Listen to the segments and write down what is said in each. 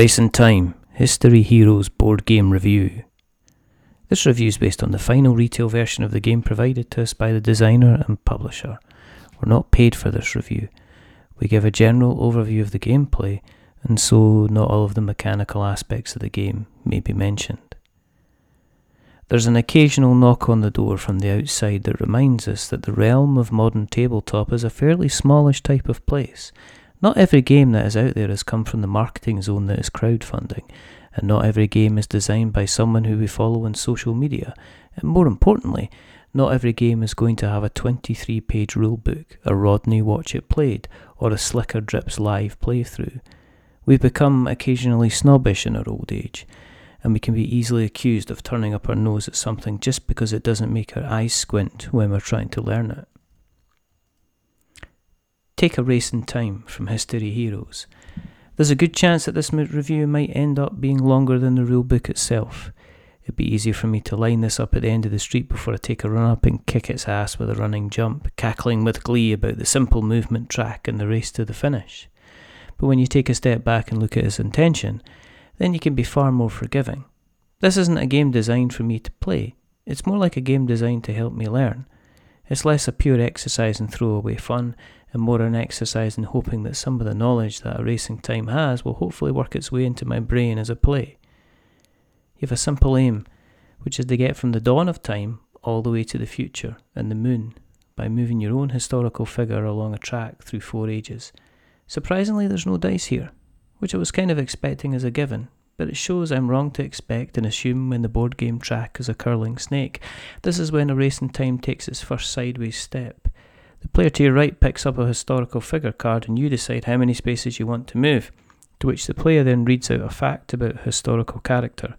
Race in Time History Heroes board game review. This review is based on the final retail version of the game provided to us by the designer and publisher. We're not paid for this review. We give a general overview of the gameplay, and so not all of the mechanical aspects of the game may be mentioned. There's an occasional knock on the door from the outside that reminds us that the realm of modern tabletop is a fairly smallish type of place not every game that is out there has come from the marketing zone that is crowdfunding, and not every game is designed by someone who we follow on social media. And more importantly, not every game is going to have a 23 page rulebook, a Rodney Watch It Played, or a Slickerdrips live playthrough. We've become occasionally snobbish in our old age, and we can be easily accused of turning up our nose at something just because it doesn't make our eyes squint when we're trying to learn it. Take a Race in Time from History Heroes. There's a good chance that this review might end up being longer than the rulebook itself. It'd be easier for me to line this up at the end of the street before I take a run up and kick its ass with a running jump, cackling with glee about the simple movement track and the race to the finish. But when you take a step back and look at its intention, then you can be far more forgiving. This isn't a game designed for me to play, it's more like a game designed to help me learn. It's less a pure exercise and throwaway fun, and more an exercise in hoping that some of the knowledge that a Race in Time has will hopefully work its way into my brain as a play. You have a simple aim, which is to get from the dawn of time all the way to the future and the moon by moving your own historical figure along a track through four ages. Surprisingly, there's no dice here, which I was kind of expecting as a given, but it shows I'm wrong to expect and assume when the board game track is a curling snake. This is when a Race in Time takes its first sideways step. The player to your right picks up a historical figure card and you decide how many spaces you want to move, to which the player then reads out a fact about a historical character.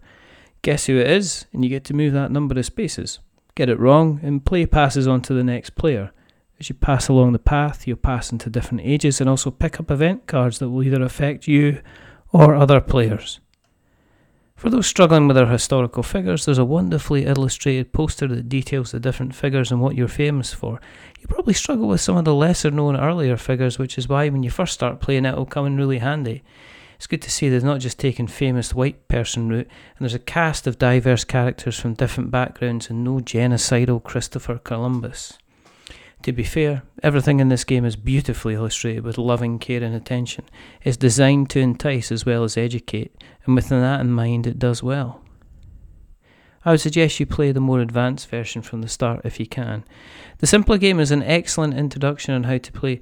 Guess who it is, and you get to move that number of spaces. Get it wrong, and play passes on to the next player. As you pass along the path, you'll pass into different ages and also pick up event cards that will either affect you or other players. For those struggling with their historical figures, there's a wonderfully illustrated poster that details the different figures and what you're famous for. You probably struggle with some of the lesser known earlier figures, which is why when you first start playing it, will come in really handy. It's good to see they've not just taken famous white person route, and there's a cast of diverse characters from different backgrounds and no genocidal Christopher Columbus. To be fair, everything in this game is beautifully illustrated with loving care and attention. It's designed to entice as well as educate, and with that in mind, it does well. I would suggest you play the more advanced version from the start if you can. The simpler game is an excellent introduction on how to play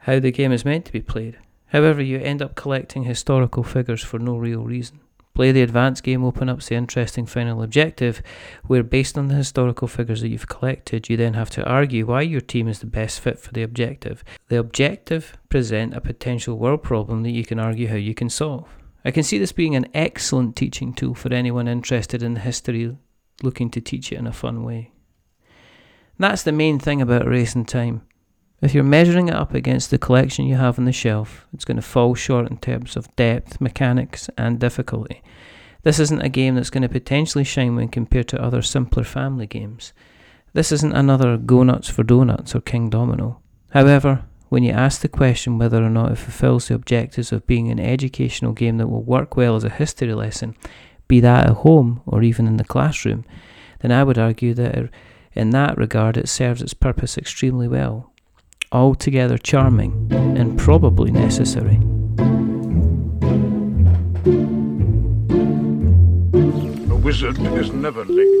how the game is meant to be played. However, you end up collecting historical figures for no real reason. Play the advanced game open up the interesting final objective, where based on the historical figures that you've collected, you then have to argue why your team is the best fit for the objective. The objective present a potential world problem that you can argue how you can solve. I can see this being an excellent teaching tool for anyone interested in history looking to teach it in a fun way. that's the main thing about Race in Time. If you're measuring it up against the collection you have on the shelf, it's going to fall short in terms of depth, mechanics, and difficulty. This isn't a game that's going to potentially shine when compared to other simpler family games. This isn't another Go Nuts for Donuts or Kingdomino. However, when you ask the question whether or not it fulfills the objectives of being an educational game that will work well as a history lesson, be that at home or even in the classroom, then I would argue that uh, in that regard it serves its purpose extremely well altogether charming and probably necessary. A wizard is never late.